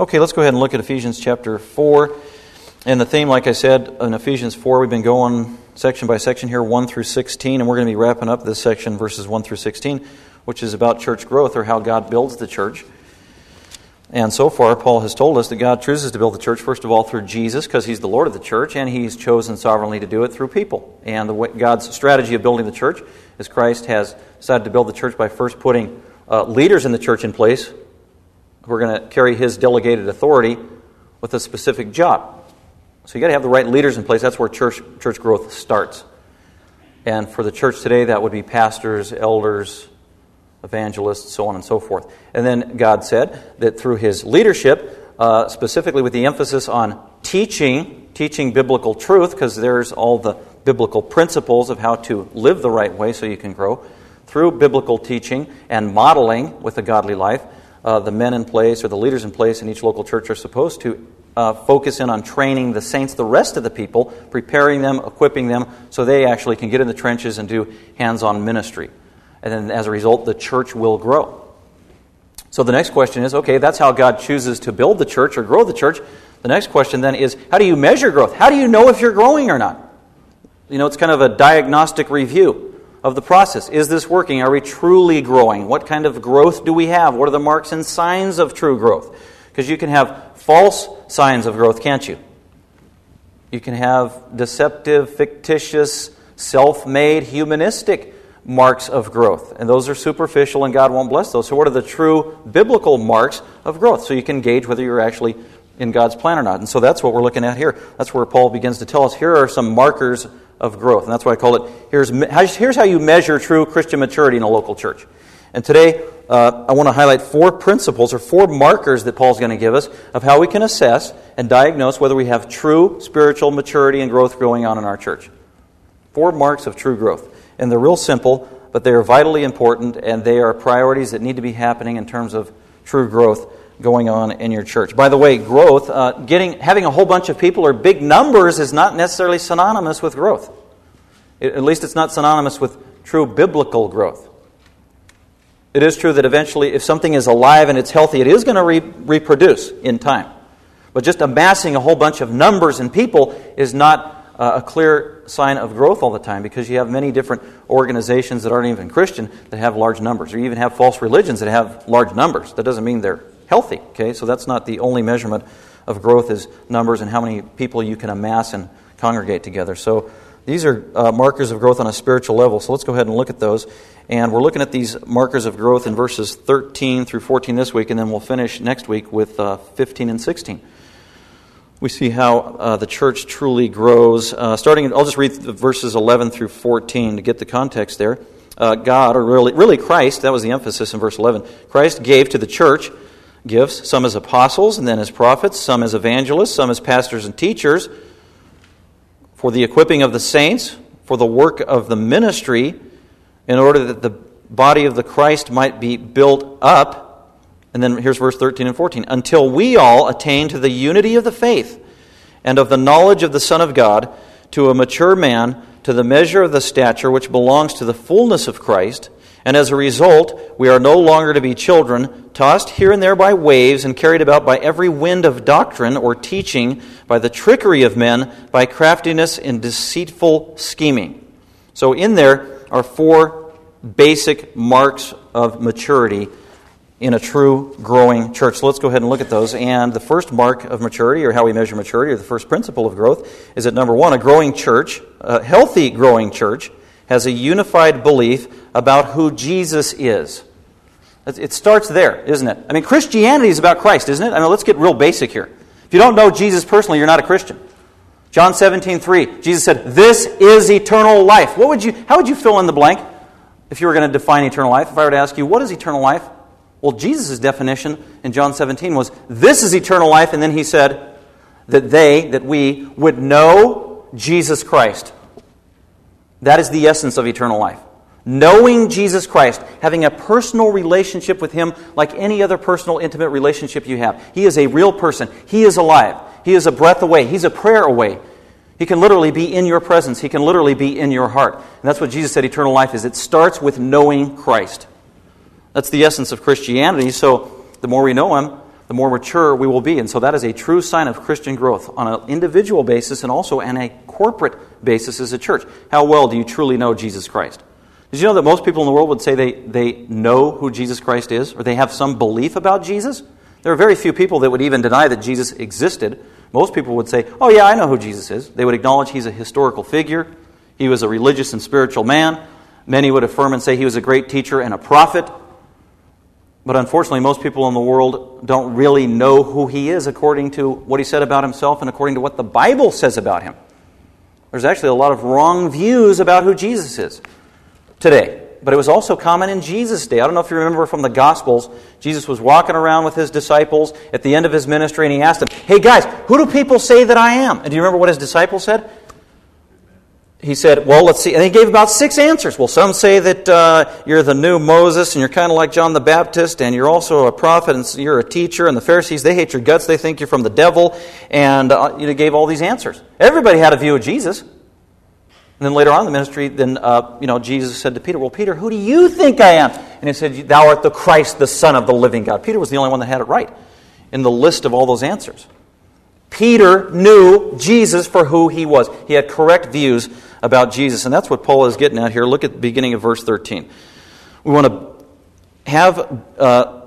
Okay, let's go ahead and look at Ephesians chapter 4. And the theme, like I said, in Ephesians 4, we've been going section by section here, 1 through 16, and we're going to be wrapping up this section, verses 1 through 16, which is about church growth or how God builds the church. And so far, Paul has told us that God chooses to build the church, first of all, through Jesus, because he's the Lord of the church, and he's chosen sovereignly to do it through people. And way, God's strategy of building the church is Christ has decided to build the church by first putting uh, leaders in the church in place who are going to carry his delegated authority with a specific job. So you got to have the right leaders in place. That's where church church growth starts. And for the church today, that would be pastors, elders, evangelists, so on and so forth. And then God said that through his leadership, uh, specifically with the emphasis on teaching, teaching biblical truth, because there's all the biblical principles of how to live the right way so you can grow, through biblical teaching and modeling with a godly life, uh, the men in place or the leaders in place in each local church are supposed to uh, focus in on training the saints, the rest of the people, preparing them, equipping them, so they actually can get in the trenches and do hands on ministry. And then as a result, the church will grow. So the next question is okay, that's how God chooses to build the church or grow the church. The next question then is how do you measure growth? How do you know if you're growing or not? You know, it's kind of a diagnostic review of the process. Is this working? Are we truly growing? What kind of growth do we have? What are the marks and signs of true growth? Because you can have false signs of growth, can't you? You can have deceptive, fictitious, self made, humanistic marks of growth. And those are superficial, and God won't bless those. So, what are the true biblical marks of growth? So you can gauge whether you're actually in God's plan or not. And so that's what we're looking at here. That's where Paul begins to tell us here are some markers of growth. And that's why I call it here's, here's how you measure true Christian maturity in a local church. And today, uh, I want to highlight four principles or four markers that Paul's going to give us of how we can assess and diagnose whether we have true spiritual maturity and growth going on in our church. Four marks of true growth. And they're real simple, but they are vitally important, and they are priorities that need to be happening in terms of true growth going on in your church. By the way, growth, uh, getting, having a whole bunch of people or big numbers is not necessarily synonymous with growth. At least it's not synonymous with true biblical growth. It is true that eventually, if something is alive and it's healthy, it is going to re- reproduce in time. But just amassing a whole bunch of numbers and people is not uh, a clear sign of growth all the time because you have many different organizations that aren't even Christian that have large numbers, or you even have false religions that have large numbers. That doesn't mean they're healthy. Okay, so that's not the only measurement of growth is numbers and how many people you can amass and congregate together. So these are uh, markers of growth on a spiritual level. So let's go ahead and look at those. And we're looking at these markers of growth in verses 13 through 14 this week, and then we'll finish next week with uh, 15 and 16. We see how uh, the church truly grows. Uh, starting, I'll just read verses 11 through 14 to get the context there. Uh, God, or really, really Christ, that was the emphasis in verse 11. Christ gave to the church gifts, some as apostles, and then as prophets, some as evangelists, some as pastors and teachers, for the equipping of the saints, for the work of the ministry, in order that the body of the Christ might be built up. And then here's verse 13 and 14 until we all attain to the unity of the faith and of the knowledge of the Son of God, to a mature man, to the measure of the stature which belongs to the fullness of Christ and as a result, we are no longer to be children, tossed here and there by waves and carried about by every wind of doctrine or teaching, by the trickery of men, by craftiness and deceitful scheming. So, in there are four basic marks of maturity in a true growing church. So let's go ahead and look at those. And the first mark of maturity, or how we measure maturity, or the first principle of growth, is that number one, a growing church, a healthy growing church, has a unified belief about who Jesus is. It starts there, isn't it? I mean, Christianity is about Christ, isn't it? I mean, let's get real basic here. If you don't know Jesus personally, you're not a Christian. John 17, 3, Jesus said, This is eternal life. What would you, how would you fill in the blank if you were going to define eternal life? If I were to ask you, What is eternal life? Well, Jesus' definition in John 17 was, This is eternal life. And then he said, That they, that we, would know Jesus Christ that is the essence of eternal life. Knowing Jesus Christ, having a personal relationship with Him like any other personal, intimate relationship you have. He is a real person. He is alive. He is a breath away. He's a prayer away. He can literally be in your presence. He can literally be in your heart. And that's what Jesus said eternal life is. It starts with knowing Christ. That's the essence of Christianity. So the more we know Him, the more mature we will be. And so that is a true sign of Christian growth on an individual basis and also on a corporate basis as a church. How well do you truly know Jesus Christ? Did you know that most people in the world would say they, they know who Jesus Christ is or they have some belief about Jesus? There are very few people that would even deny that Jesus existed. Most people would say, Oh, yeah, I know who Jesus is. They would acknowledge he's a historical figure, he was a religious and spiritual man. Many would affirm and say he was a great teacher and a prophet. But unfortunately, most people in the world don't really know who he is according to what he said about himself and according to what the Bible says about him. There's actually a lot of wrong views about who Jesus is today. But it was also common in Jesus' day. I don't know if you remember from the Gospels, Jesus was walking around with his disciples at the end of his ministry and he asked them, Hey guys, who do people say that I am? And do you remember what his disciples said? he said, Well, let's see. And he gave about six answers. Well, some say that uh, you're the new Moses and you're kind of like John the Baptist and you're also a prophet and you're a teacher. And the Pharisees, they hate your guts. They think you're from the devil. And uh, gave all these answers. Everybody had a view of Jesus. And then later on in the ministry, then uh, you know, Jesus said to Peter, Well, Peter, who do you think I am? And he said, Thou art the Christ, the Son of the living God. Peter was the only one that had it right in the list of all those answers. Peter knew Jesus for who he was. He had correct views about Jesus. And that's what Paul is getting at here. Look at the beginning of verse 13. We want to have uh,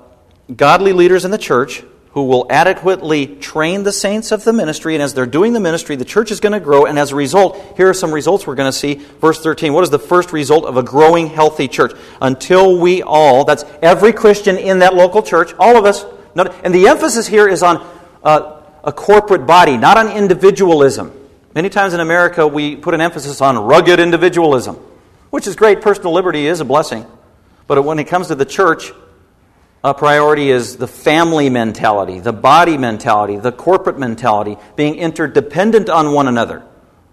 godly leaders in the church who will adequately train the saints of the ministry. And as they're doing the ministry, the church is going to grow. And as a result, here are some results we're going to see. Verse 13. What is the first result of a growing, healthy church? Until we all, that's every Christian in that local church, all of us, and the emphasis here is on uh, a corporate body, not on individualism. Many times in America, we put an emphasis on rugged individualism, which is great. Personal liberty is a blessing. But when it comes to the church, a priority is the family mentality, the body mentality, the corporate mentality, being interdependent on one another.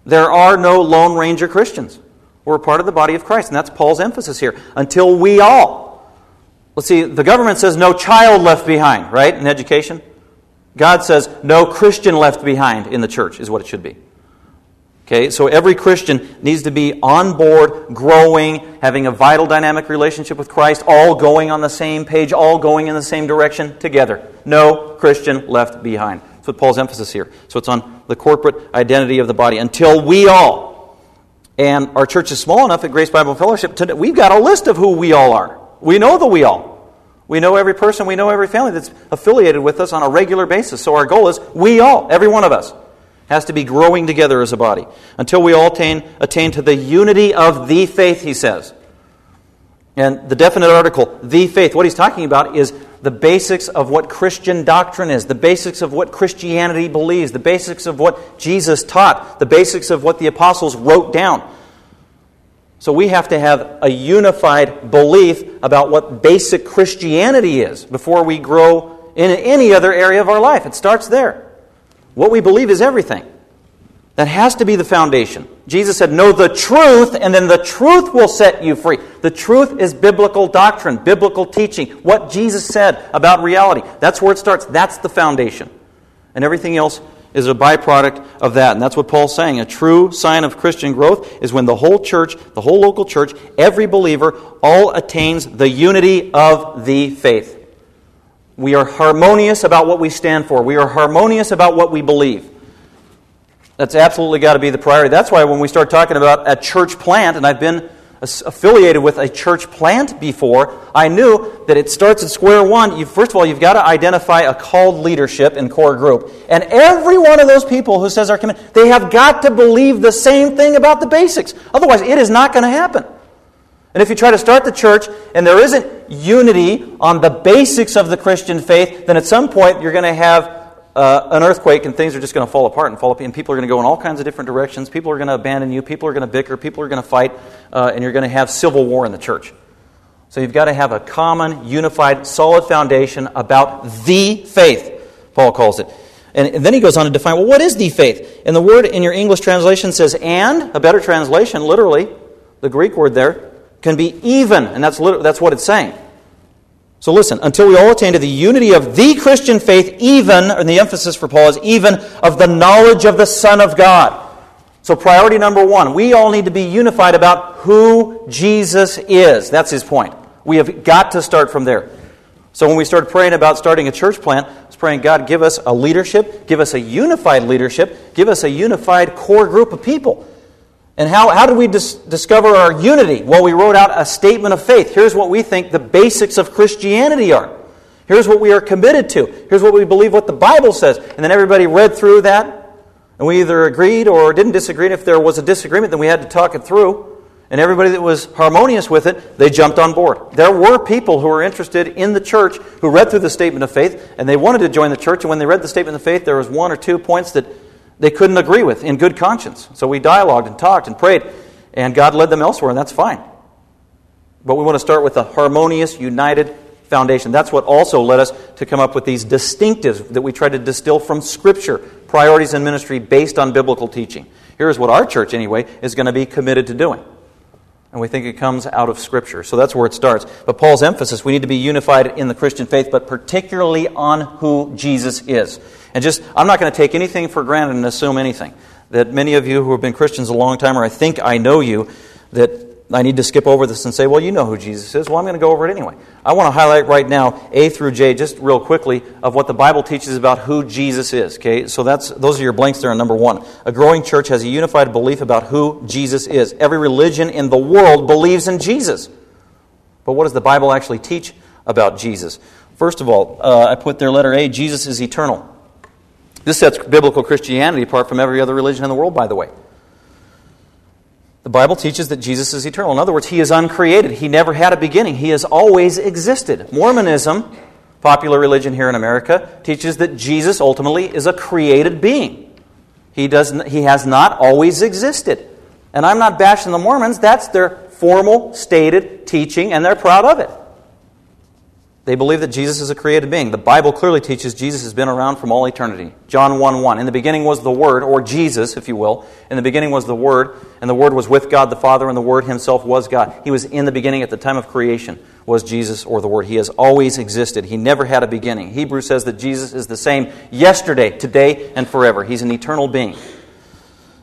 There are no Lone Ranger Christians. We're part of the body of Christ, and that's Paul's emphasis here. Until we all. Let's see, the government says no child left behind, right, in education? God says no Christian left behind in the church, is what it should be. Okay, so every Christian needs to be on board, growing, having a vital dynamic relationship with Christ, all going on the same page, all going in the same direction together. No Christian left behind. That's what Paul's emphasis here. So it's on the corporate identity of the body. Until we all, and our church is small enough at Grace Bible Fellowship, to, we've got a list of who we all are. We know the we all. We know every person, we know every family that's affiliated with us on a regular basis. So our goal is we all, every one of us has to be growing together as a body until we all attain, attain to the unity of the faith, he says. And the definite article, the faith, what he's talking about is the basics of what Christian doctrine is, the basics of what Christianity believes, the basics of what Jesus taught, the basics of what the apostles wrote down. So we have to have a unified belief about what basic Christianity is before we grow in any other area of our life. It starts there. What we believe is everything. That has to be the foundation. Jesus said, Know the truth, and then the truth will set you free. The truth is biblical doctrine, biblical teaching, what Jesus said about reality. That's where it starts. That's the foundation. And everything else is a byproduct of that. And that's what Paul's saying. A true sign of Christian growth is when the whole church, the whole local church, every believer, all attains the unity of the faith. We are harmonious about what we stand for. We are harmonious about what we believe. That's absolutely got to be the priority. That's why when we start talking about a church plant, and I've been affiliated with a church plant before, I knew that it starts at square one. You, first of all, you've got to identify a called leadership and core group. And every one of those people who says our command, they have got to believe the same thing about the basics. Otherwise, it is not going to happen. And if you try to start the church and there isn't unity on the basics of the Christian faith, then at some point you're going to have uh, an earthquake and things are just going to fall apart and fall apart, and people are going to go in all kinds of different directions. People are going to abandon you. People are going to bicker. People are going to fight, uh, and you're going to have civil war in the church. So you've got to have a common, unified, solid foundation about the faith, Paul calls it. And, and then he goes on to define, well, what is the faith? And the word in your English translation says and, a better translation, literally, the Greek word there, can be even, and that's, that's what it's saying. So listen, until we all attain to the unity of the Christian faith, even, and the emphasis for Paul is even of the knowledge of the Son of God. So, priority number one, we all need to be unified about who Jesus is. That's his point. We have got to start from there. So when we started praying about starting a church plant, I praying, God, give us a leadership, give us a unified leadership, give us a unified core group of people. And how, how did we dis- discover our unity? Well, we wrote out a statement of faith. Here's what we think the basics of Christianity are. Here's what we are committed to. Here's what we believe what the Bible says. And then everybody read through that, and we either agreed or didn't disagree. And if there was a disagreement, then we had to talk it through. And everybody that was harmonious with it, they jumped on board. There were people who were interested in the church who read through the statement of faith, and they wanted to join the church. And when they read the statement of faith, there was one or two points that they couldn't agree with in good conscience. So we dialogued and talked and prayed, and God led them elsewhere, and that's fine. But we want to start with a harmonious, united foundation. That's what also led us to come up with these distinctives that we try to distill from Scripture, priorities in ministry based on biblical teaching. Here's what our church, anyway, is going to be committed to doing. And we think it comes out of Scripture. So that's where it starts. But Paul's emphasis we need to be unified in the Christian faith, but particularly on who Jesus is. And just, I'm not going to take anything for granted and assume anything. That many of you who have been Christians a long time, or I think I know you, that I need to skip over this and say, well, you know who Jesus is. Well, I'm going to go over it anyway. I want to highlight right now A through J, just real quickly, of what the Bible teaches about who Jesus is. Okay, so that's those are your blanks there on number one. A growing church has a unified belief about who Jesus is. Every religion in the world believes in Jesus. But what does the Bible actually teach about Jesus? First of all, uh, I put there letter A Jesus is eternal. This sets biblical Christianity apart from every other religion in the world, by the way. The Bible teaches that Jesus is eternal. In other words, he is uncreated. He never had a beginning. He has always existed. Mormonism, popular religion here in America, teaches that Jesus ultimately is a created being. He, does, he has not always existed. And I'm not bashing the Mormons. That's their formal, stated teaching, and they're proud of it. They believe that Jesus is a created being. The Bible clearly teaches Jesus has been around from all eternity. John 1 1. In the beginning was the Word, or Jesus, if you will. In the beginning was the Word, and the Word was with God the Father, and the Word himself was God. He was in the beginning at the time of creation, was Jesus or the Word. He has always existed. He never had a beginning. Hebrews says that Jesus is the same yesterday, today, and forever. He's an eternal being.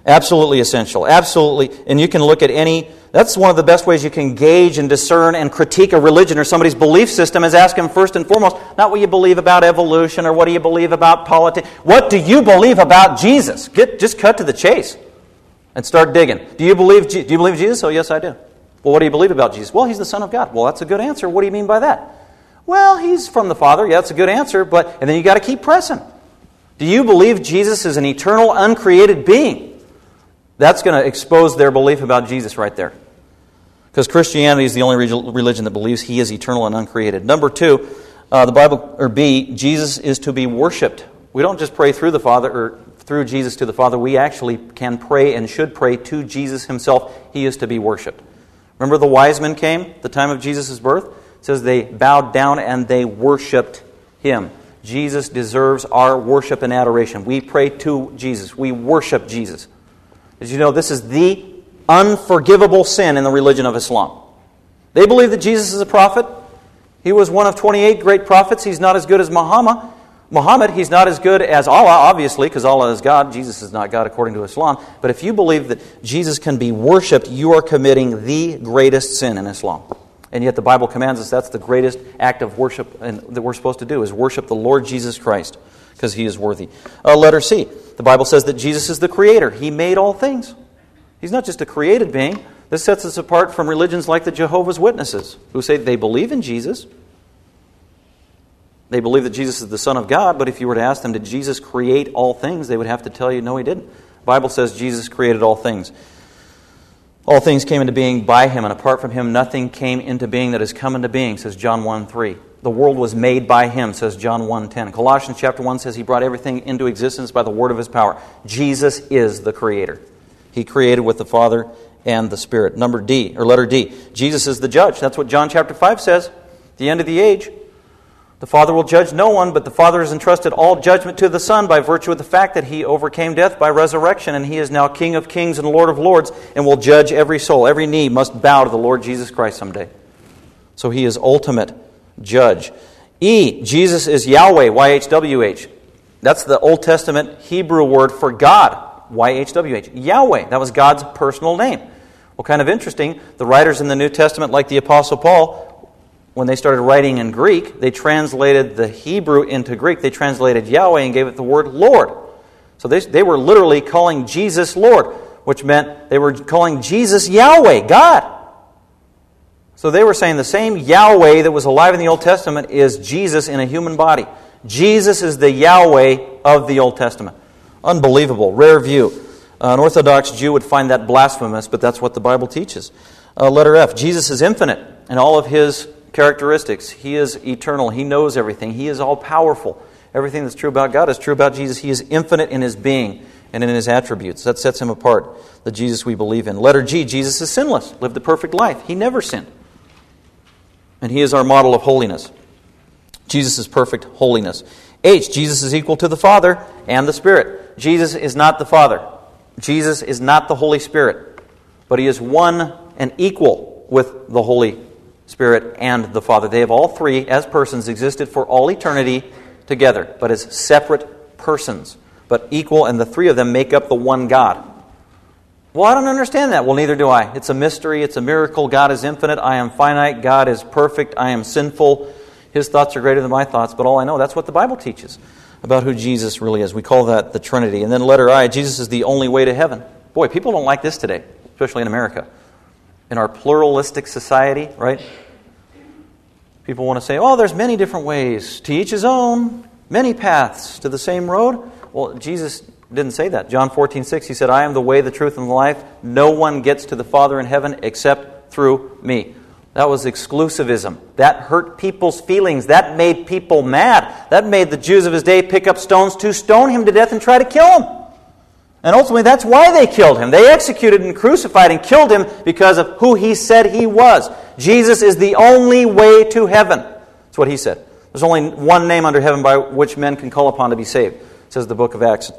Absolutely essential. Absolutely. And you can look at any that's one of the best ways you can gauge and discern and critique a religion or somebody's belief system is ask them first and foremost, not what you believe about evolution or what do you believe about politics. What do you believe about Jesus? Get, just cut to the chase and start digging. Do you believe, do you believe Jesus? Oh, yes, I do. Well, what do you believe about Jesus? Well, he's the Son of God. Well, that's a good answer. What do you mean by that? Well, he's from the Father. Yeah, that's a good answer, but, and then you got to keep pressing. Do you believe Jesus is an eternal, uncreated being? That's going to expose their belief about Jesus right there. Because Christianity is the only religion that believes he is eternal and uncreated. Number two, uh, the Bible, or B, Jesus is to be worshiped. We don't just pray through the Father or through Jesus to the Father. We actually can pray and should pray to Jesus himself. He is to be worshiped. Remember the wise men came the time of Jesus' birth? It says they bowed down and they worshiped him. Jesus deserves our worship and adoration. We pray to Jesus. We worship Jesus. As you know, this is the unforgivable sin in the religion of Islam. They believe that Jesus is a prophet. He was one of 28 great prophets. He's not as good as Muhammad. Muhammad, he's not as good as Allah, obviously, because Allah is God. Jesus is not God according to Islam. But if you believe that Jesus can be worshiped, you are committing the greatest sin in Islam. And yet the Bible commands us that's the greatest act of worship that we're supposed to do is worship the Lord Jesus Christ because he is worthy. Uh, letter C. The Bible says that Jesus is the creator. He made all things. He's not just a created being. This sets us apart from religions like the Jehovah's Witnesses, who say they believe in Jesus. They believe that Jesus is the Son of God, but if you were to ask them, did Jesus create all things, they would have to tell you, no, he didn't. The Bible says Jesus created all things. All things came into being by him, and apart from him, nothing came into being that has come into being, says John 1 3. The world was made by him, says John 1 10. Colossians chapter 1 says he brought everything into existence by the word of his power. Jesus is the creator. He created with the Father and the Spirit. Number D, or letter D, Jesus is the judge. That's what John chapter 5 says. The end of the age, the Father will judge no one, but the Father has entrusted all judgment to the Son by virtue of the fact that he overcame death by resurrection, and he is now King of kings and Lord of lords, and will judge every soul. Every knee must bow to the Lord Jesus Christ someday. So he is ultimate judge. E, Jesus is Yahweh, YHWH. That's the Old Testament Hebrew word for God. YHWH. Yahweh. That was God's personal name. Well, kind of interesting. The writers in the New Testament, like the Apostle Paul, when they started writing in Greek, they translated the Hebrew into Greek. They translated Yahweh and gave it the word Lord. So they, they were literally calling Jesus Lord, which meant they were calling Jesus Yahweh, God. So they were saying the same Yahweh that was alive in the Old Testament is Jesus in a human body. Jesus is the Yahweh of the Old Testament. Unbelievable, rare view. Uh, an Orthodox Jew would find that blasphemous, but that's what the Bible teaches. Uh, letter F Jesus is infinite in all of his characteristics. He is eternal, he knows everything, he is all powerful. Everything that's true about God is true about Jesus. He is infinite in his being and in his attributes. That sets him apart, the Jesus we believe in. Letter G Jesus is sinless, lived a perfect life. He never sinned. And he is our model of holiness. Jesus is perfect holiness. H, Jesus is equal to the Father and the Spirit. Jesus is not the Father. Jesus is not the Holy Spirit. But he is one and equal with the Holy Spirit and the Father. They have all three, as persons, existed for all eternity together, but as separate persons, but equal, and the three of them make up the one God. Well, I don't understand that. Well, neither do I. It's a mystery, it's a miracle. God is infinite, I am finite, God is perfect, I am sinful. His thoughts are greater than my thoughts, but all I know, that's what the Bible teaches about who Jesus really is. We call that the Trinity. And then letter I, Jesus is the only way to heaven. Boy, people don't like this today, especially in America. In our pluralistic society, right? People want to say, oh, there's many different ways, to each his own, many paths to the same road. Well, Jesus didn't say that. John 14, 6, he said, I am the way, the truth, and the life. No one gets to the Father in heaven except through me. That was exclusivism. That hurt people's feelings. That made people mad. That made the Jews of his day pick up stones to stone him to death and try to kill him. And ultimately, that's why they killed him. They executed and crucified and killed him because of who he said he was. Jesus is the only way to heaven. That's what he said. There's only one name under heaven by which men can call upon to be saved, says the book of Acts.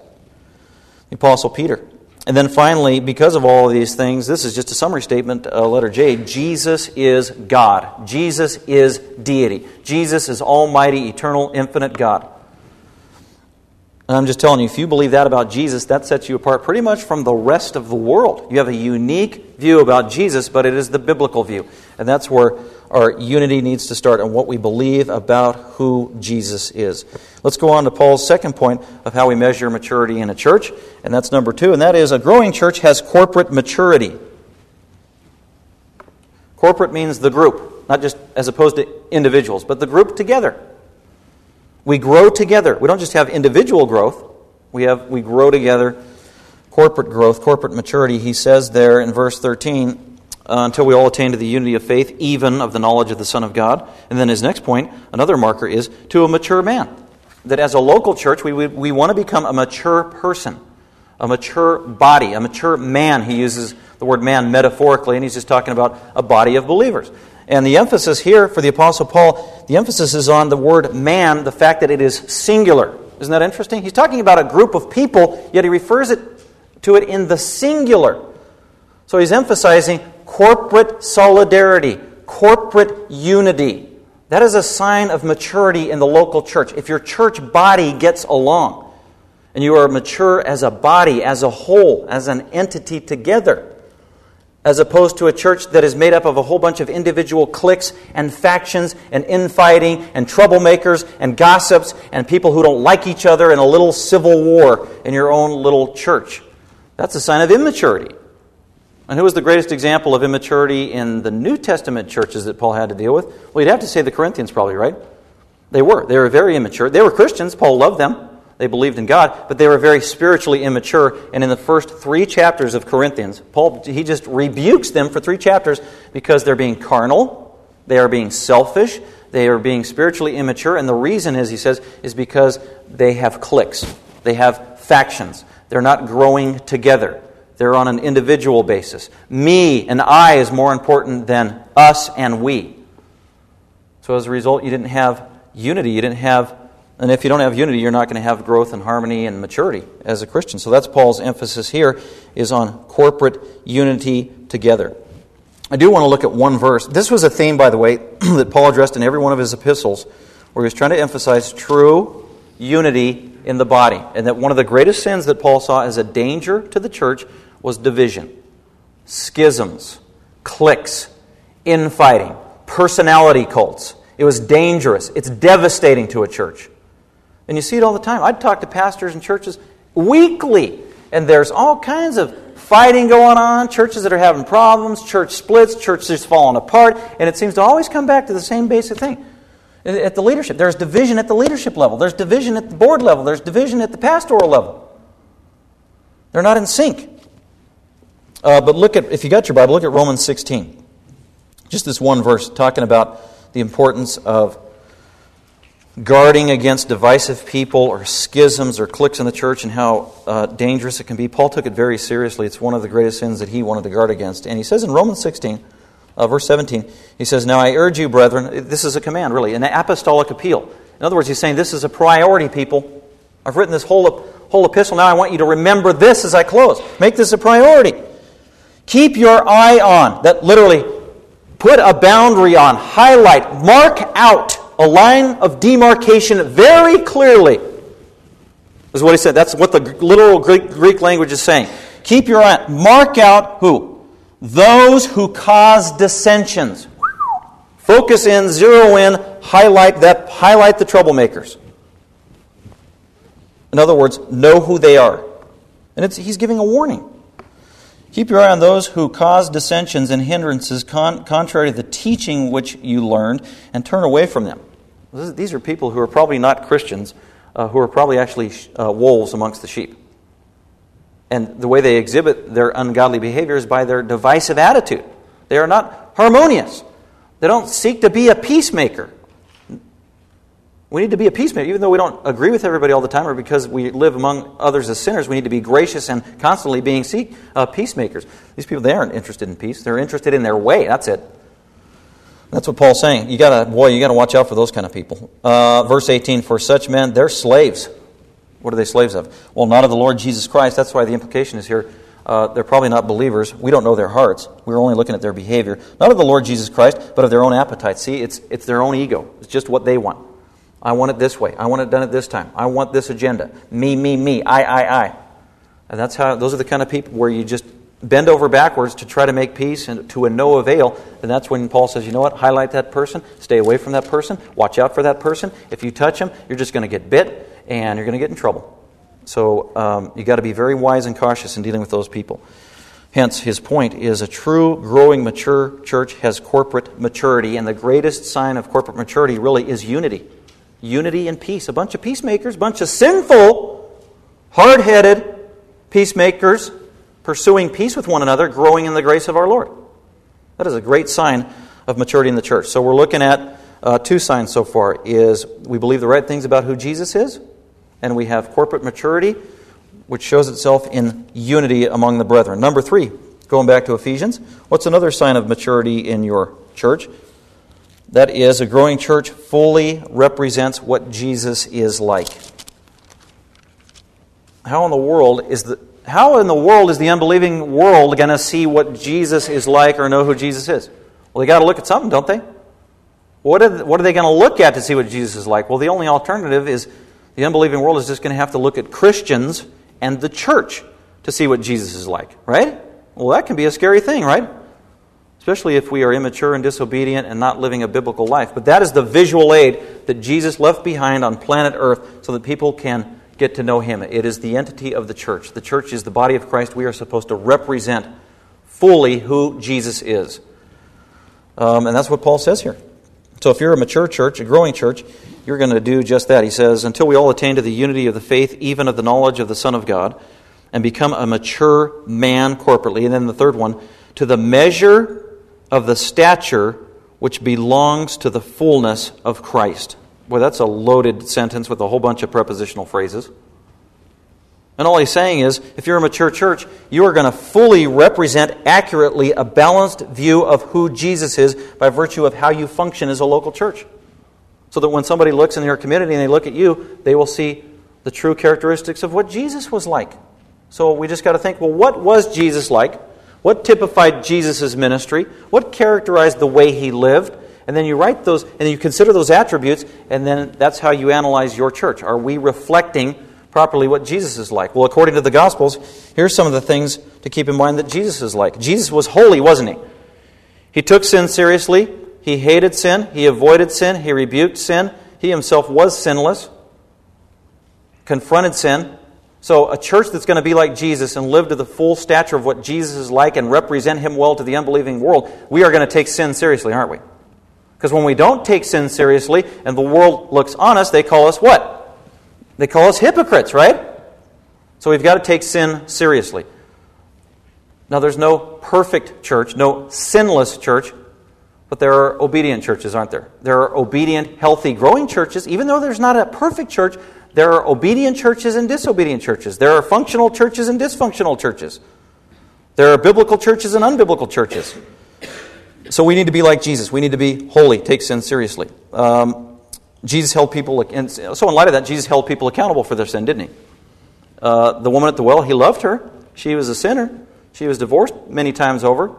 The Apostle Peter. And then finally, because of all of these things, this is just a summary statement, uh, letter J. Jesus is God. Jesus is deity. Jesus is Almighty, eternal, infinite God. And I'm just telling you, if you believe that about Jesus, that sets you apart pretty much from the rest of the world. You have a unique view about Jesus, but it is the biblical view. And that's where our unity needs to start and what we believe about who Jesus is. Let's go on to Paul's second point of how we measure maturity in a church, and that's number two, and that is a growing church has corporate maturity. Corporate means the group, not just as opposed to individuals, but the group together. We grow together. We don't just have individual growth, we, have, we grow together. Corporate growth, corporate maturity, he says there in verse 13, uh, until we all attain to the unity of faith, even of the knowledge of the Son of God. And then his next point, another marker, is to a mature man. That as a local church, we, we, we want to become a mature person, a mature body, a mature man. He uses the word man metaphorically, and he's just talking about a body of believers. And the emphasis here for the Apostle Paul, the emphasis is on the word man, the fact that it is singular. Isn't that interesting? He's talking about a group of people, yet he refers it to it in the singular. So he's emphasizing corporate solidarity, corporate unity. That is a sign of maturity in the local church. If your church body gets along and you are mature as a body, as a whole, as an entity together, as opposed to a church that is made up of a whole bunch of individual cliques and factions and infighting and troublemakers and gossips and people who don't like each other and a little civil war in your own little church. That's a sign of immaturity. And who was the greatest example of immaturity in the New Testament churches that Paul had to deal with? Well, you'd have to say the Corinthians, probably, right? They were. They were very immature. They were Christians. Paul loved them. They believed in God, but they were very spiritually immature. And in the first three chapters of Corinthians, Paul he just rebukes them for three chapters because they're being carnal, they are being selfish, they are being spiritually immature. And the reason is, he says, is because they have cliques, they have factions. They're not growing together. They're on an individual basis. Me and I is more important than us and we. So as a result, you didn't have unity. You didn't have, and if you don't have unity, you're not going to have growth and harmony and maturity as a Christian. So that's Paul's emphasis here is on corporate unity together. I do want to look at one verse. This was a theme, by the way, that Paul addressed in every one of his epistles, where he was trying to emphasize true unity in the body. And that one of the greatest sins that Paul saw as a danger to the church was division, schisms, cliques, infighting, personality cults. It was dangerous. It's devastating to a church. And you see it all the time. I'd talk to pastors and churches weekly, and there's all kinds of fighting going on, churches that are having problems, church splits, churches falling apart, and it seems to always come back to the same basic thing. At the leadership, there's division at the leadership level, there's division at the board level, there's division at the pastoral level. They're not in sync. Uh, but look at, if you got your Bible, look at Romans 16. Just this one verse talking about the importance of guarding against divisive people or schisms or cliques in the church and how uh, dangerous it can be. Paul took it very seriously. It's one of the greatest sins that he wanted to guard against. And he says in Romans 16, uh, verse 17, he says, Now I urge you, brethren, this is a command, really, an apostolic appeal. In other words, he's saying this is a priority, people. I've written this whole, whole epistle. Now I want you to remember this as I close. Make this a priority. Keep your eye on. That literally, put a boundary on, highlight, mark out a line of demarcation very clearly. Is what he said. That's what the literal Greek, Greek language is saying. Keep your eye. Mark out who? Those who cause dissensions. Focus in, zero in, highlight that, highlight the troublemakers. In other words, know who they are. And he's giving a warning. Keep your eye on those who cause dissensions and hindrances con- contrary to the teaching which you learned, and turn away from them. These are people who are probably not Christians, uh, who are probably actually uh, wolves amongst the sheep. And the way they exhibit their ungodly behavior is by their divisive attitude. They are not harmonious. They don't seek to be a peacemaker. We need to be a peacemaker. Even though we don't agree with everybody all the time or because we live among others as sinners, we need to be gracious and constantly being seek, uh, peacemakers. These people, they aren't interested in peace. They're interested in their way. That's it. That's what Paul's saying. You gotta, boy, you gotta watch out for those kind of people. Uh, verse 18, for such men, they're slaves. What are they slaves of? Well, not of the Lord Jesus Christ. That's why the implication is here. Uh, they're probably not believers. We don't know their hearts. We're only looking at their behavior. Not of the Lord Jesus Christ, but of their own appetite. See, it's, it's their own ego. It's just what they want. I want it this way. I want it done at this time. I want this agenda. Me, me, me. I, I, I. And that's how, those are the kind of people where you just bend over backwards to try to make peace and to a no avail, and that's when Paul says, you know what, highlight that person, stay away from that person, watch out for that person. If you touch him, you're just going to get bit and you're going to get in trouble. So um, you've got to be very wise and cautious in dealing with those people. Hence, his point is a true, growing, mature church has corporate maturity, and the greatest sign of corporate maturity really is unity. Unity and peace. A bunch of peacemakers, a bunch of sinful, hard headed peacemakers pursuing peace with one another, growing in the grace of our Lord. That is a great sign of maturity in the church. So we're looking at uh, two signs so far is we believe the right things about who Jesus is, and we have corporate maturity, which shows itself in unity among the brethren. Number three, going back to Ephesians, what's another sign of maturity in your church? That is, a growing church fully represents what Jesus is like. How in the world is the, how in the world is the unbelieving world going to see what Jesus is like or know who Jesus is? Well, they got to look at something, don't they? What are, what are they going to look at to see what Jesus is like? Well, the only alternative is the unbelieving world is just going to have to look at Christians and the church to see what Jesus is like, right? Well, that can be a scary thing, right? Especially if we are immature and disobedient and not living a biblical life. But that is the visual aid that Jesus left behind on planet Earth so that people can get to know Him. It is the entity of the church. The church is the body of Christ. We are supposed to represent fully who Jesus is. Um, and that's what Paul says here. So if you're a mature church, a growing church, you're going to do just that. He says, until we all attain to the unity of the faith, even of the knowledge of the Son of God, and become a mature man corporately. And then the third one, to the measure of the stature which belongs to the fullness of Christ. Boy, that's a loaded sentence with a whole bunch of prepositional phrases. And all he's saying is if you're a mature church, you are going to fully represent accurately a balanced view of who Jesus is by virtue of how you function as a local church. So that when somebody looks in your community and they look at you, they will see the true characteristics of what Jesus was like. So we just got to think well, what was Jesus like? What typified Jesus' ministry? What characterized the way he lived? And then you write those, and you consider those attributes, and then that's how you analyze your church. Are we reflecting properly what Jesus is like? Well, according to the Gospels, here's some of the things to keep in mind that Jesus is like. Jesus was holy, wasn't he? He took sin seriously. He He hated sin, he avoided sin, he rebuked sin. He himself was sinless, confronted sin. So, a church that's going to be like Jesus and live to the full stature of what Jesus is like and represent him well to the unbelieving world, we are going to take sin seriously, aren't we? Because when we don't take sin seriously and the world looks on us, they call us what? They call us hypocrites, right? So we've got to take sin seriously. Now, there's no perfect church, no sinless church, but there are obedient churches, aren't there? There are obedient, healthy, growing churches. Even though there's not a perfect church, there are obedient churches and disobedient churches. There are functional churches and dysfunctional churches. There are biblical churches and unbiblical churches. So we need to be like Jesus. We need to be holy, take sin seriously. Um, Jesus held people, and so in light of that, Jesus held people accountable for their sin, didn't he? Uh, the woman at the well, he loved her. She was a sinner. She was divorced many times over.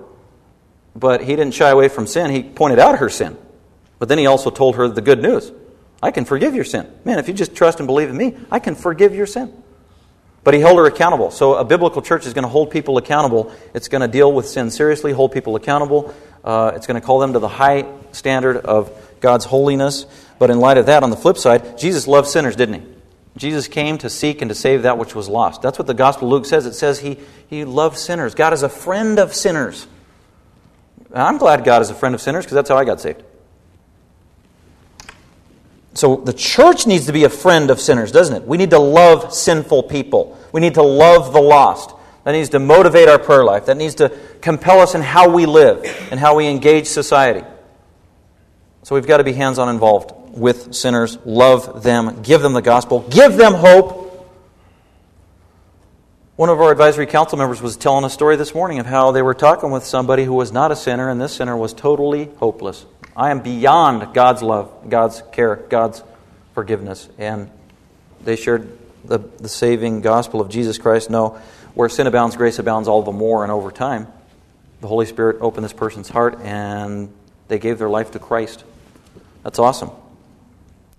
But he didn't shy away from sin. He pointed out her sin. But then he also told her the good news I can forgive your sin. Man, if you just trust and believe in me, I can forgive your sin. But he held her accountable. So a biblical church is going to hold people accountable. It's going to deal with sin seriously, hold people accountable. Uh, it's going to call them to the high standard of God's holiness. But in light of that, on the flip side, Jesus loved sinners, didn't he? Jesus came to seek and to save that which was lost. That's what the Gospel of Luke says. It says he, he loved sinners. God is a friend of sinners. I'm glad God is a friend of sinners because that's how I got saved. So the church needs to be a friend of sinners, doesn't it? We need to love sinful people. We need to love the lost. That needs to motivate our prayer life. That needs to compel us in how we live and how we engage society. So we've got to be hands on involved with sinners, love them, give them the gospel, give them hope. One of our advisory council members was telling a story this morning of how they were talking with somebody who was not a sinner, and this sinner was totally hopeless. I am beyond God's love, God's care, God's forgiveness. And they shared the, the saving gospel of Jesus Christ. No, where sin abounds, grace abounds all the more, and over time, the Holy Spirit opened this person's heart and they gave their life to Christ. That's awesome.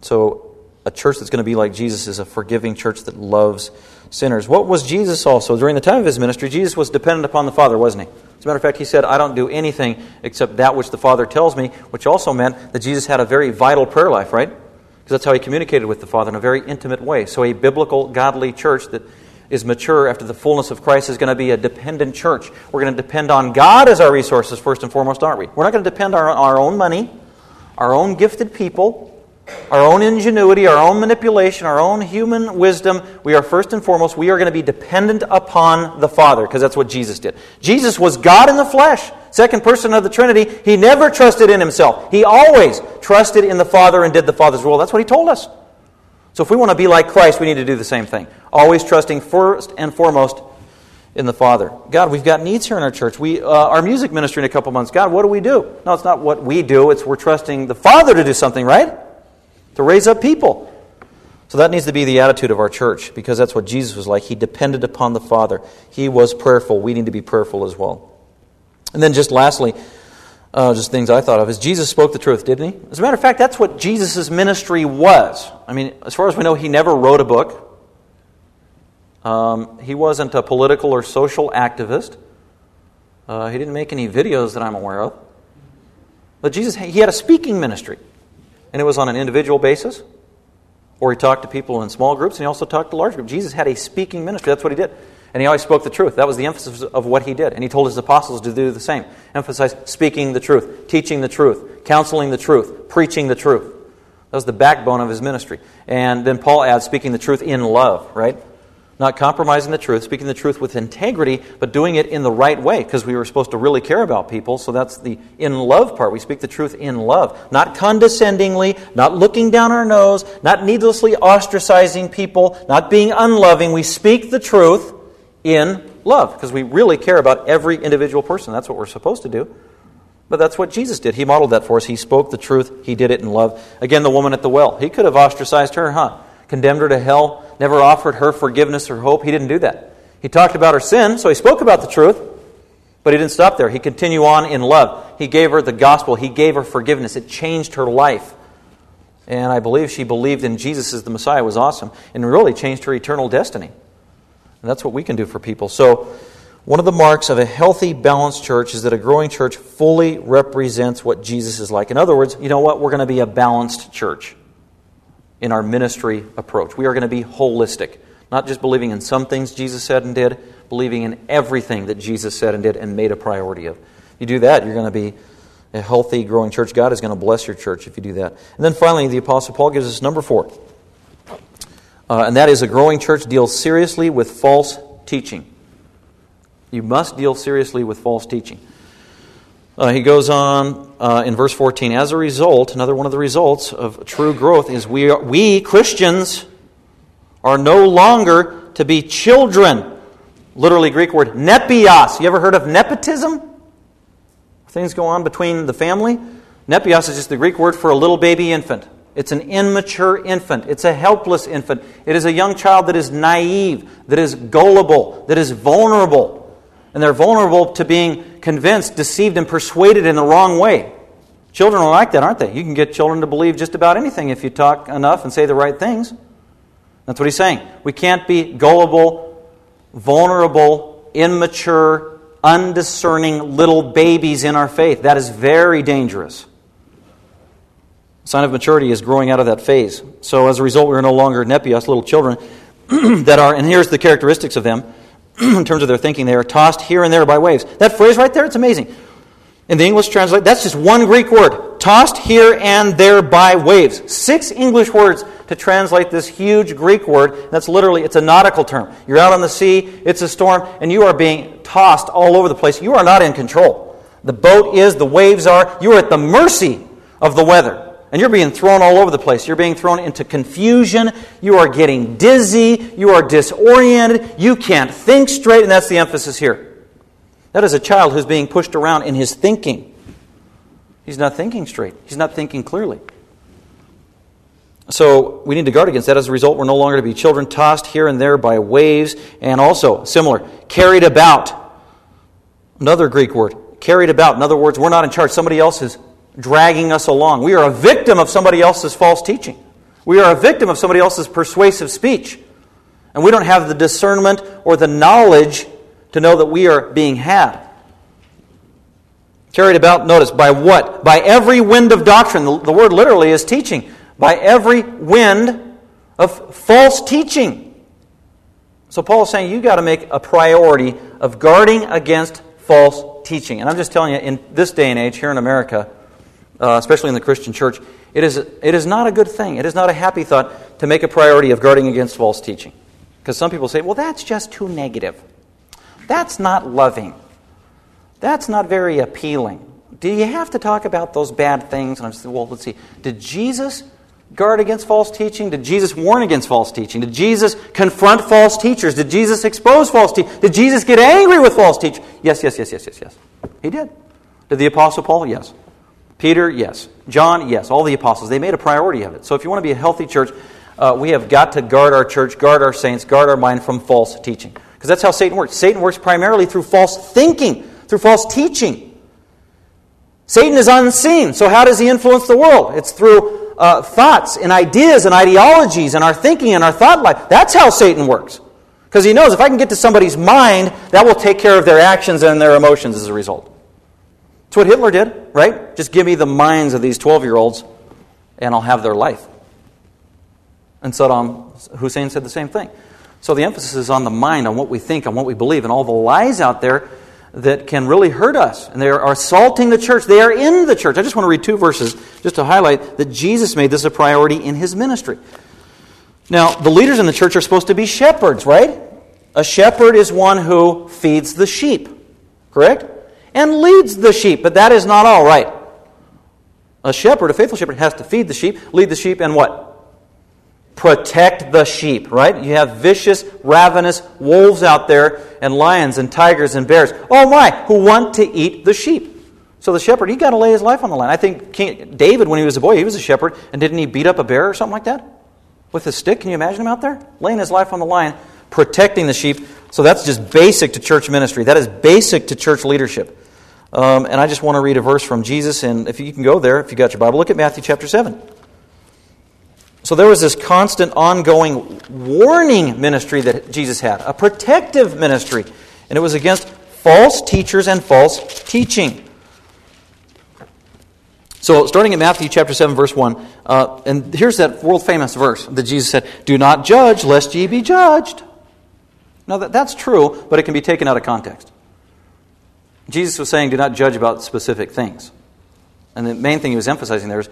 So, a church that's going to be like Jesus is a forgiving church that loves sinners. What was Jesus also? During the time of his ministry, Jesus was dependent upon the Father, wasn't he? As a matter of fact, he said, I don't do anything except that which the Father tells me, which also meant that Jesus had a very vital prayer life, right? Because that's how he communicated with the Father in a very intimate way. So, a biblical, godly church that is mature after the fullness of Christ is going to be a dependent church. We're going to depend on God as our resources first and foremost, aren't we? We're not going to depend on our, our own money, our own gifted people, our own ingenuity, our own manipulation, our own human wisdom. We are first and foremost, we are going to be dependent upon the Father, because that's what Jesus did. Jesus was God in the flesh, second person of the Trinity. He never trusted in himself. He always trusted in the Father and did the Father's will. That's what he told us. So if we want to be like Christ, we need to do the same thing. Always trusting first and foremost in the Father. God, we've got needs here in our church. We, uh, our music ministry in a couple months. God, what do we do? No, it's not what we do. It's we're trusting the Father to do something, right? To raise up people. So that needs to be the attitude of our church because that's what Jesus was like. He depended upon the Father, he was prayerful. We need to be prayerful as well. And then, just lastly, uh, just things I thought of is Jesus spoke the truth, didn't he? As a matter of fact, that's what Jesus' ministry was. I mean, as far as we know, he never wrote a book. Um, he wasn't a political or social activist. Uh, he didn't make any videos that I'm aware of. But Jesus, he had a speaking ministry. And it was on an individual basis, or he talked to people in small groups, and he also talked to large groups. Jesus had a speaking ministry. That's what he did. And he always spoke the truth. That was the emphasis of what he did. And he told his apostles to do the same. Emphasize speaking the truth, teaching the truth, counseling the truth, preaching the truth. That was the backbone of his ministry. And then Paul adds speaking the truth in love, right? Not compromising the truth, speaking the truth with integrity, but doing it in the right way because we were supposed to really care about people. So that's the in love part. We speak the truth in love, not condescendingly, not looking down our nose, not needlessly ostracizing people, not being unloving. We speak the truth in love because we really care about every individual person. That's what we're supposed to do. But that's what Jesus did. He modeled that for us. He spoke the truth, He did it in love. Again, the woman at the well. He could have ostracized her, huh? Condemned her to hell never offered her forgiveness or hope. He didn't do that. He talked about her sin, so he spoke about the truth, but he didn't stop there. He continued on in love. He gave her the gospel, he gave her forgiveness. It changed her life. And I believe she believed in Jesus as the Messiah was awesome and really changed her eternal destiny. And that's what we can do for people. So, one of the marks of a healthy, balanced church is that a growing church fully represents what Jesus is like. In other words, you know what? We're going to be a balanced church in our ministry approach. We are going to be holistic, not just believing in some things Jesus said and did, believing in everything that Jesus said and did and made a priority of. If you do that, you're going to be a healthy, growing church. God is going to bless your church if you do that. And then finally, the Apostle Paul gives us number four, uh, and that is a growing church deals seriously with false teaching. You must deal seriously with false teaching. Uh, he goes on uh, in verse 14 as a result, another one of the results of true growth is we, are, we Christians are no longer to be children. Literally, Greek word nepios. You ever heard of nepotism? Things go on between the family. Nepios is just the Greek word for a little baby infant. It's an immature infant. It's a helpless infant. It is a young child that is naive, that is gullible, that is vulnerable. And they're vulnerable to being convinced, deceived, and persuaded in the wrong way. Children are like that, aren't they? You can get children to believe just about anything if you talk enough and say the right things. That's what he's saying. We can't be gullible, vulnerable, immature, undiscerning little babies in our faith. That is very dangerous. sign of maturity is growing out of that phase. So as a result, we're no longer nepios, little children that are, and here's the characteristics of them in terms of their thinking. They are tossed here and there by waves. That phrase right there, it's amazing. In the English translation, that's just one Greek word. Tossed here and there by waves. Six English words to translate this huge Greek word. That's literally, it's a nautical term. You're out on the sea, it's a storm, and you are being tossed all over the place. You are not in control. The boat is, the waves are. You are at the mercy of the weather. And you're being thrown all over the place. You're being thrown into confusion. You are getting dizzy. You are disoriented. You can't think straight. And that's the emphasis here. That is a child who's being pushed around in his thinking. He's not thinking straight, he's not thinking clearly. So we need to guard against that. As a result, we're no longer to be children tossed here and there by waves, and also, similar, carried about. Another Greek word, carried about. In other words, we're not in charge. Somebody else is dragging us along. We are a victim of somebody else's false teaching. We are a victim of somebody else's persuasive speech. And we don't have the discernment or the knowledge to know that we are being had. Carried about, notice, by what? By every wind of doctrine. The, the word literally is teaching by every wind of false teaching. So Paul is saying you've got to make a priority of guarding against false teaching. And I'm just telling you, in this day and age here in America, uh, especially in the Christian church, it is, it is not a good thing. It is not a happy thought to make a priority of guarding against false teaching. Because some people say, well, that's just too negative. That's not loving. That's not very appealing. Do you have to talk about those bad things? And I'm well, let's see. Did Jesus guard against false teaching? Did Jesus warn against false teaching? Did Jesus confront false teachers? Did Jesus expose false teachers? Did Jesus get angry with false teachers? Yes, yes, yes, yes, yes, yes. He did. Did the Apostle Paul? Yes. Peter? Yes. John? Yes. All the apostles. They made a priority of it. So if you want to be a healthy church, uh, we have got to guard our church, guard our saints, guard our mind from false teaching. Because that's how Satan works. Satan works primarily through false thinking, through false teaching. Satan is unseen, so how does he influence the world? It's through uh, thoughts and ideas and ideologies and our thinking and our thought life. That's how Satan works. Because he knows if I can get to somebody's mind, that will take care of their actions and their emotions as a result. That's what Hitler did, right? Just give me the minds of these 12 year olds and I'll have their life. And Saddam Hussein said the same thing. So the emphasis is on the mind, on what we think, on what we believe, and all the lies out there that can really hurt us. And they are assaulting the church. They are in the church. I just want to read two verses just to highlight that Jesus made this a priority in his ministry. Now, the leaders in the church are supposed to be shepherds, right? A shepherd is one who feeds the sheep, correct? And leads the sheep, but that is not all, right? A shepherd, a faithful shepherd, has to feed the sheep, lead the sheep, and what? protect the sheep, right? You have vicious, ravenous wolves out there, and lions and tigers and bears. Oh my, who want to eat the sheep. So the shepherd, he got to lay his life on the line. I think King David, when he was a boy, he was a shepherd, and didn't he beat up a bear or something like that? With a stick? Can you imagine him out there? Laying his life on the line, protecting the sheep. So that's just basic to church ministry. That is basic to church leadership. Um, and I just want to read a verse from Jesus, and if you can go there, if you got your Bible, look at Matthew chapter 7. So there was this constant, ongoing warning ministry that Jesus had, a protective ministry. And it was against false teachers and false teaching. So, starting in Matthew chapter 7, verse 1, uh, and here's that world famous verse that Jesus said, Do not judge, lest ye be judged. Now, that, that's true, but it can be taken out of context. Jesus was saying, Do not judge about specific things. And the main thing he was emphasizing there is,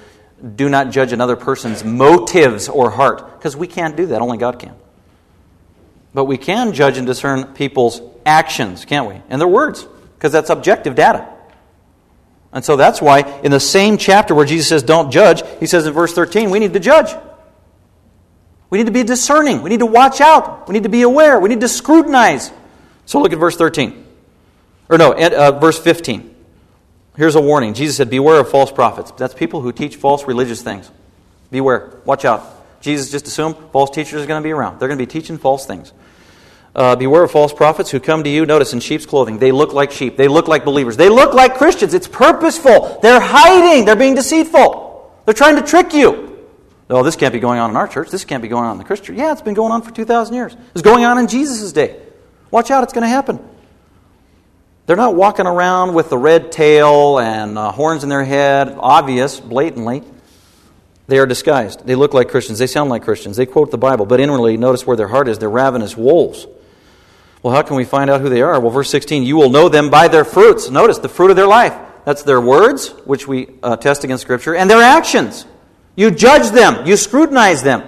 Do not judge another person's motives or heart, because we can't do that, only God can. But we can judge and discern people's actions, can't we? And their words, because that's objective data. And so that's why in the same chapter where Jesus says, don't judge, he says in verse 13, we need to judge. We need to be discerning. We need to watch out. We need to be aware. We need to scrutinize. So look at verse 13. Or no, uh, verse 15. Here's a warning. Jesus said, Beware of false prophets. That's people who teach false religious things. Beware. Watch out. Jesus just assumed false teachers are going to be around. They're going to be teaching false things. Uh, beware of false prophets who come to you, notice, in sheep's clothing. They look like sheep. They look like believers. They look like Christians. It's purposeful. They're hiding. They're being deceitful. They're trying to trick you. Oh, this can't be going on in our church. This can't be going on in the Christian. Yeah, it's been going on for 2,000 years. It's going on in Jesus' day. Watch out, it's going to happen. They're not walking around with the red tail and uh, horns in their head, obvious, blatantly. They are disguised. They look like Christians. They sound like Christians. They quote the Bible, but inwardly, notice where their heart is. They're ravenous wolves. Well, how can we find out who they are? Well, verse 16, you will know them by their fruits. Notice the fruit of their life. That's their words, which we uh, test against Scripture, and their actions. You judge them, you scrutinize them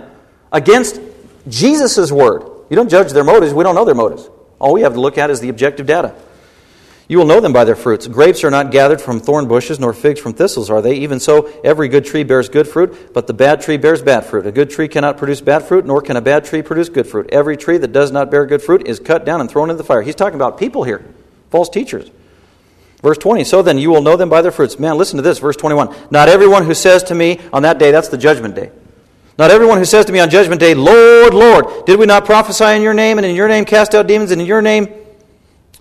against Jesus' word. You don't judge their motives, we don't know their motives. All we have to look at is the objective data. You will know them by their fruits. Grapes are not gathered from thorn bushes, nor figs from thistles, are they? Even so, every good tree bears good fruit, but the bad tree bears bad fruit. A good tree cannot produce bad fruit, nor can a bad tree produce good fruit. Every tree that does not bear good fruit is cut down and thrown into the fire. He's talking about people here, false teachers. Verse 20, so then you will know them by their fruits. Man, listen to this, verse 21. Not everyone who says to me on that day, that's the judgment day. Not everyone who says to me on judgment day, Lord, Lord, did we not prophesy in your name, and in your name cast out demons, and in your name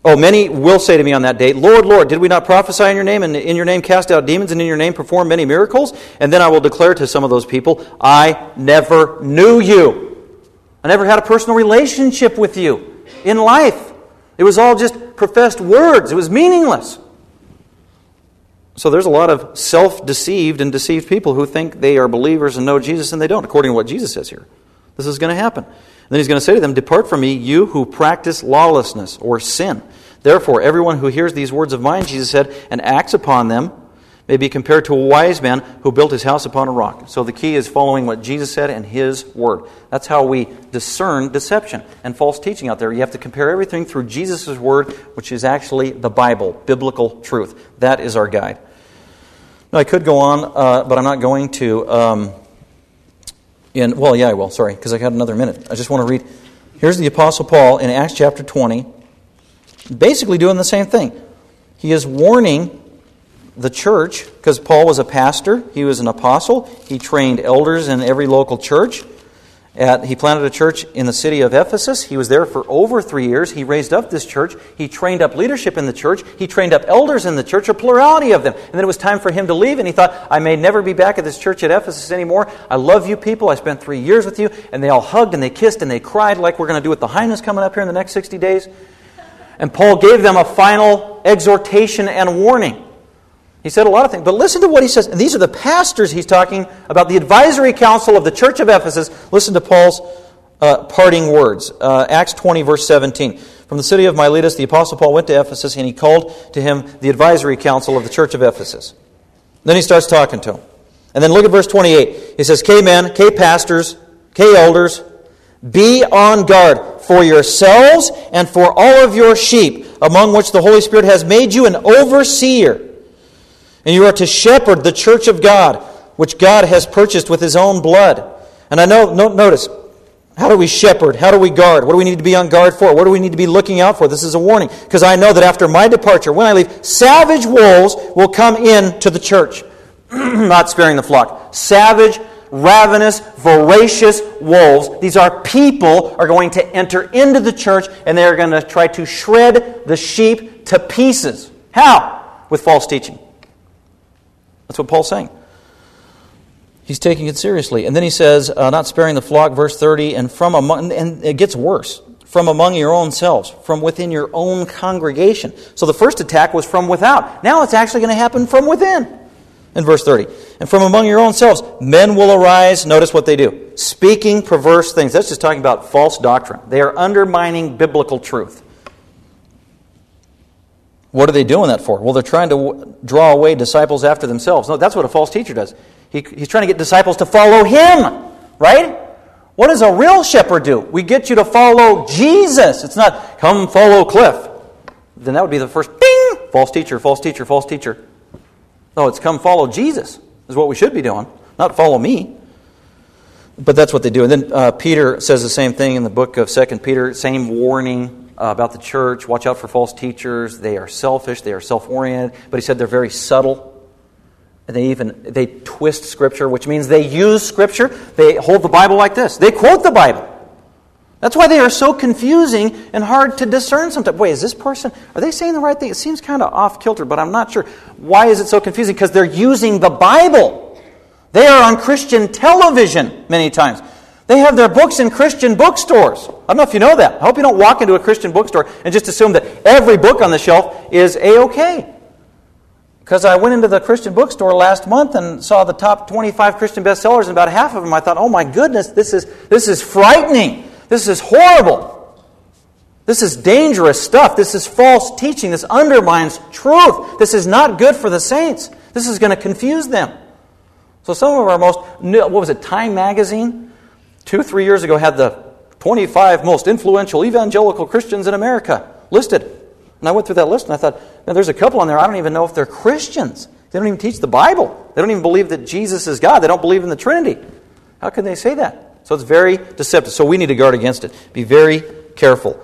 Oh, many will say to me on that day, Lord, Lord, did we not prophesy in your name, and in your name cast out demons, and in your name perform many miracles? And then I will declare to some of those people, I never knew you. I never had a personal relationship with you in life. It was all just professed words, it was meaningless. So there's a lot of self deceived and deceived people who think they are believers and know Jesus, and they don't, according to what Jesus says here. This is going to happen. And then he's going to say to them, Depart from me, you who practice lawlessness or sin. Therefore, everyone who hears these words of mine, Jesus said, and acts upon them, may be compared to a wise man who built his house upon a rock. So the key is following what Jesus said and his word. That's how we discern deception and false teaching out there. You have to compare everything through Jesus' word, which is actually the Bible, biblical truth. That is our guide. Now, I could go on, uh, but I'm not going to. Um, in, well, yeah, I will, sorry, because I got another minute. I just want to read. Here's the Apostle Paul in Acts chapter 20, basically doing the same thing. He is warning the church, because Paul was a pastor, he was an apostle, he trained elders in every local church. At, he planted a church in the city of Ephesus. He was there for over three years. He raised up this church. He trained up leadership in the church. He trained up elders in the church, a plurality of them. And then it was time for him to leave, and he thought, I may never be back at this church at Ephesus anymore. I love you people. I spent three years with you. And they all hugged and they kissed and they cried like we're going to do with the Highness coming up here in the next 60 days. And Paul gave them a final exhortation and warning. He said a lot of things, but listen to what he says. And these are the pastors he's talking about, the advisory council of the church of Ephesus. Listen to Paul's uh, parting words. Uh, Acts 20, verse 17. From the city of Miletus, the Apostle Paul went to Ephesus, and he called to him the advisory council of the church of Ephesus. Then he starts talking to him. And then look at verse 28. He says, K men, K pastors, K elders, be on guard for yourselves and for all of your sheep, among which the Holy Spirit has made you an overseer and you are to shepherd the church of God, which God has purchased with his own blood. And I know, no, notice, how do we shepherd? How do we guard? What do we need to be on guard for? What do we need to be looking out for? This is a warning. Because I know that after my departure, when I leave, savage wolves will come in to the church, not sparing the flock. Savage, ravenous, voracious wolves. These are people are going to enter into the church and they're going to try to shred the sheep to pieces. How? With false teaching. That's what Paul's saying. He's taking it seriously. And then he says, uh, not sparing the flock, verse 30, and from among, and it gets worse. from among your own selves, from within your own congregation. So the first attack was from without. Now it's actually going to happen from within. In verse 30. And from among your own selves, men will arise. Notice what they do speaking perverse things. That's just talking about false doctrine. They are undermining biblical truth. What are they doing that for? Well, they're trying to draw away disciples after themselves. No, that's what a false teacher does. He, he's trying to get disciples to follow him, right? What does a real shepherd do? We get you to follow Jesus. It's not, come follow Cliff. Then that would be the first ding! False teacher, false teacher, false teacher. No, it's come follow Jesus, is what we should be doing, not follow me. But that's what they do. And then uh, Peter says the same thing in the book of Second Peter, same warning Uh, about the church. Watch out for false teachers. They are selfish. They are self-oriented. But he said they're very subtle. And they even they twist Scripture, which means they use Scripture. They hold the Bible like this. They quote the Bible. That's why they are so confusing and hard to discern sometimes. Wait, is this person, are they saying the right thing? It seems kind of off kilter, but I'm not sure. Why is it so confusing? Because they're using the Bible. They are on Christian television many times. They have their books in Christian bookstores. I don't know if you know that. I hope you don't walk into a Christian bookstore and just assume that every book on the shelf is A OK. Because I went into the Christian bookstore last month and saw the top 25 Christian bestsellers, and about half of them I thought, oh my goodness, this is, this is frightening. This is horrible. This is dangerous stuff. This is false teaching. This undermines truth. This is not good for the saints. This is going to confuse them. So, some of our most, what was it, Time Magazine? Two, three years ago had the 25 most influential evangelical Christians in America listed. And I went through that list and I thought, man, there's a couple on there, I don't even know if they're Christians. They don't even teach the Bible. They don't even believe that Jesus is God. They don't believe in the Trinity. How can they say that? So it's very deceptive. So we need to guard against it. Be very careful.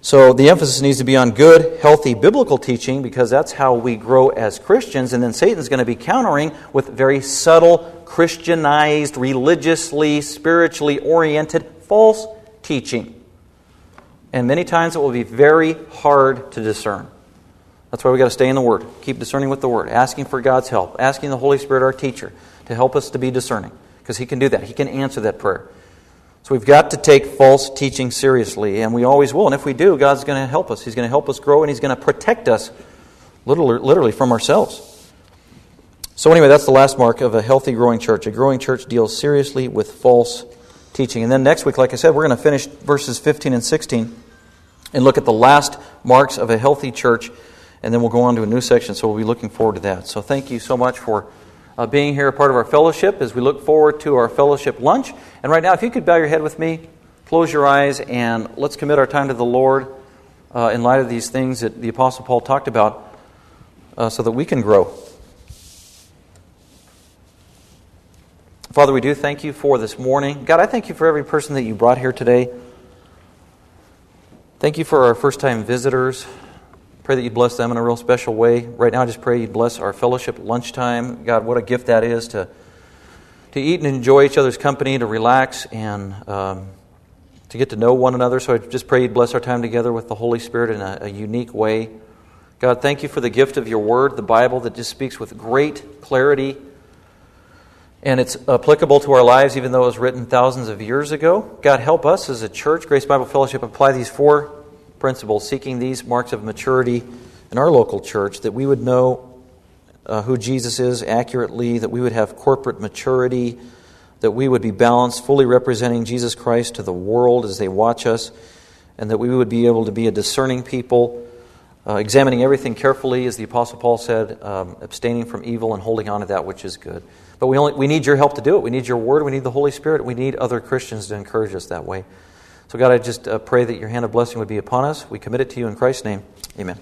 So the emphasis needs to be on good, healthy biblical teaching because that's how we grow as Christians. And then Satan's going to be countering with very subtle, Christianized, religiously, spiritually oriented false teaching. And many times it will be very hard to discern. That's why we've got to stay in the Word. Keep discerning with the Word, asking for God's help, asking the Holy Spirit, our teacher, to help us to be discerning because He can do that. He can answer that prayer. So we've got to take false teaching seriously, and we always will. And if we do, God's going to help us. He's going to help us grow, and He's going to protect us literally, literally from ourselves. So, anyway, that's the last mark of a healthy, growing church. A growing church deals seriously with false teaching. And then next week, like I said, we're going to finish verses 15 and 16 and look at the last marks of a healthy church, and then we'll go on to a new section. So, we'll be looking forward to that. So, thank you so much for uh, being here, part of our fellowship, as we look forward to our fellowship lunch. And right now, if you could bow your head with me, close your eyes, and let's commit our time to the Lord uh, in light of these things that the Apostle Paul talked about uh, so that we can grow. Father, we do thank you for this morning. God, I thank you for every person that you brought here today. Thank you for our first time visitors. Pray that you bless them in a real special way. Right now, I just pray you bless our fellowship lunchtime. God, what a gift that is to, to eat and enjoy each other's company, to relax, and um, to get to know one another. So I just pray you bless our time together with the Holy Spirit in a, a unique way. God, thank you for the gift of your word, the Bible, that just speaks with great clarity. And it's applicable to our lives, even though it was written thousands of years ago. God, help us as a church, Grace Bible Fellowship, apply these four principles, seeking these marks of maturity in our local church, that we would know uh, who Jesus is accurately, that we would have corporate maturity, that we would be balanced, fully representing Jesus Christ to the world as they watch us, and that we would be able to be a discerning people, uh, examining everything carefully, as the Apostle Paul said, um, abstaining from evil and holding on to that which is good. But we, only, we need your help to do it. We need your word. We need the Holy Spirit. We need other Christians to encourage us that way. So, God, I just uh, pray that your hand of blessing would be upon us. We commit it to you in Christ's name. Amen.